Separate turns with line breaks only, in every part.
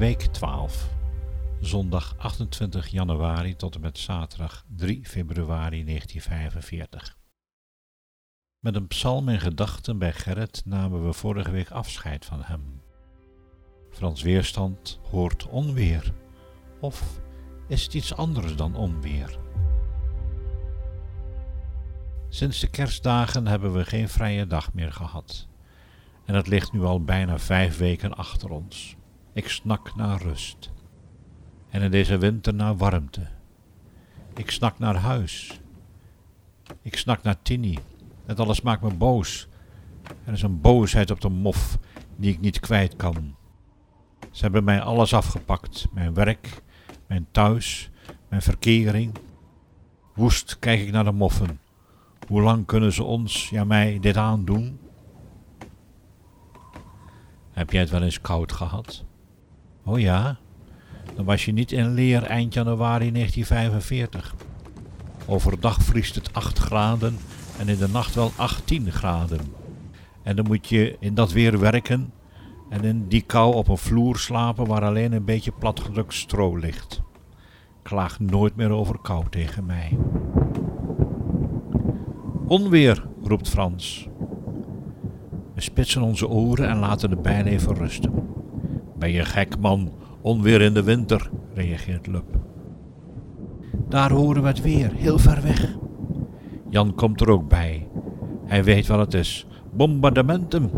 Week 12. Zondag 28 januari tot en met zaterdag 3 februari 1945. Met een psalm in gedachten bij Gerrit namen we vorige week afscheid van hem. Frans Weerstand hoort onweer. Of is het iets anders dan onweer? Sinds de kerstdagen hebben we geen vrije dag meer gehad. En het ligt nu al bijna vijf weken achter ons. Ik snak naar rust. En in deze winter naar warmte. Ik snak naar huis. Ik snak naar Tini. Het alles maakt me boos. Er is een boosheid op de mof die ik niet kwijt kan. Ze hebben mij alles afgepakt: mijn werk, mijn thuis, mijn verkering. Woest kijk ik naar de moffen. Hoe lang kunnen ze ons, ja mij, dit aandoen? Heb jij het wel eens koud gehad? Oh ja? Dan was je niet in leer eind januari 1945. Overdag vriest het 8 graden en in de nacht wel 18 graden. En dan moet je in dat weer werken en in die kou op een vloer slapen waar alleen een beetje platgedrukt stro ligt. Klaag nooit meer over kou tegen mij. Onweer, roept Frans. We spitsen onze oren en laten de pijn even rusten. Ben je gek, man? Onweer in de winter, reageert Lup. Daar horen we het weer, heel ver weg. Jan komt er ook bij. Hij weet wat het is. Bombardamentum.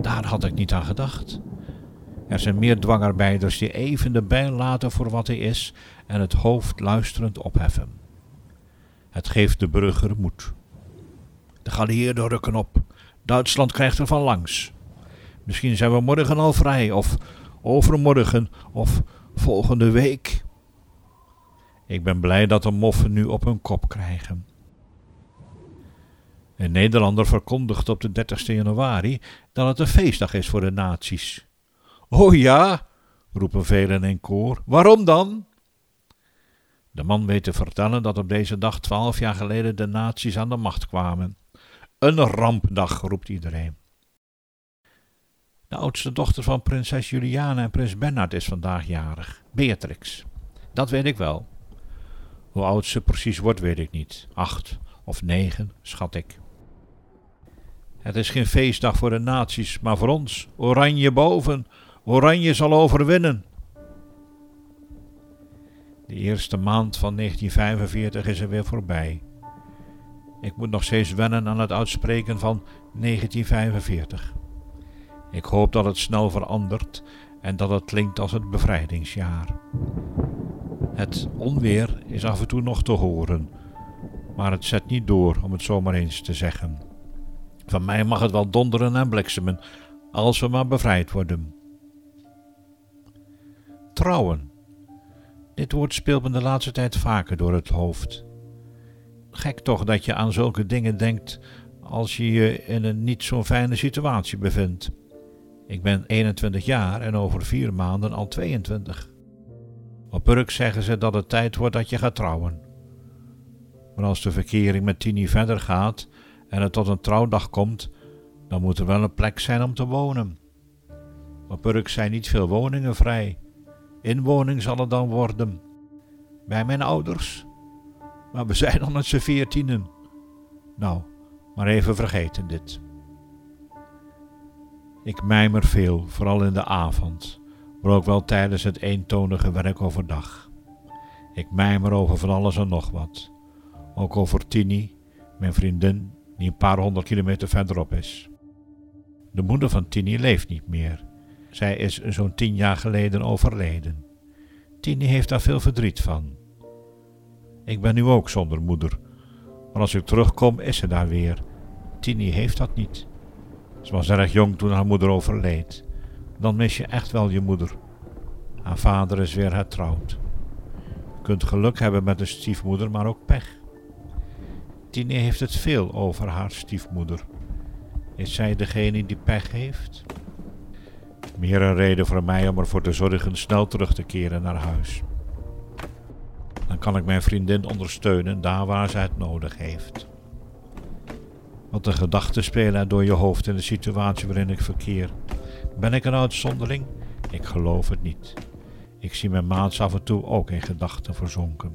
Daar had ik niet aan gedacht. Er zijn meer dwangarbeiders die even de bijl laten voor wat hij is en het hoofd luisterend opheffen. Het geeft de burger moed. De geallieerden rukken op. Duitsland krijgt er van langs. Misschien zijn we morgen al vrij, of overmorgen, of volgende week. Ik ben blij dat de moffen nu op hun kop krijgen. Een Nederlander verkondigt op de 30 januari dat het een feestdag is voor de naties. Oh ja, roepen velen in koor. Waarom dan? De man weet te vertellen dat op deze dag twaalf jaar geleden de naties aan de macht kwamen. Een rampdag, roept iedereen. De oudste dochter van prinses Juliana en prins Bernhard is vandaag jarig, Beatrix. Dat weet ik wel. Hoe oud ze precies wordt, weet ik niet. Acht of negen, schat ik. Het is geen feestdag voor de naties, maar voor ons. Oranje boven. Oranje zal overwinnen. De eerste maand van 1945 is er weer voorbij. Ik moet nog steeds wennen aan het uitspreken van 1945. Ik hoop dat het snel verandert en dat het klinkt als het bevrijdingsjaar. Het onweer is af en toe nog te horen, maar het zet niet door om het zomaar eens te zeggen. Van mij mag het wel donderen en bliksemen, als we maar bevrijd worden. Trouwen. Dit woord speelt me de laatste tijd vaker door het hoofd. Gek toch dat je aan zulke dingen denkt als je je in een niet zo'n fijne situatie bevindt. Ik ben 21 jaar en over vier maanden al 22. Op Urk zeggen ze dat het tijd wordt dat je gaat trouwen. Maar als de verkering met Tini verder gaat en het tot een trouwdag komt, dan moet er wel een plek zijn om te wonen. Op Urk zijn niet veel woningen vrij. Inwoning zal het dan worden. Bij mijn ouders. Maar we zijn al met z'n veertienen. Nou, maar even vergeten dit. Ik mijmer veel, vooral in de avond, maar ook wel tijdens het eentonige werk overdag. Ik mijmer over van alles en nog wat. Ook over Tini, mijn vriendin, die een paar honderd kilometer verderop is. De moeder van Tini leeft niet meer. Zij is zo'n tien jaar geleden overleden. Tini heeft daar veel verdriet van. Ik ben nu ook zonder moeder, maar als ik terugkom is ze daar weer. Tini heeft dat niet. Ze was erg jong toen haar moeder overleed. Dan mis je echt wel je moeder. Haar vader is weer hertrouwd. Je kunt geluk hebben met een stiefmoeder, maar ook pech. Tini heeft het veel over haar stiefmoeder. Is zij degene die pech heeft? Meer een reden voor mij om ervoor te zorgen snel terug te keren naar huis. Dan kan ik mijn vriendin ondersteunen daar waar zij het nodig heeft. Want de gedachten spelen door je hoofd in de situatie waarin ik verkeer. Ben ik een uitzondering? Ik geloof het niet. Ik zie mijn maats af en toe ook in gedachten verzonken.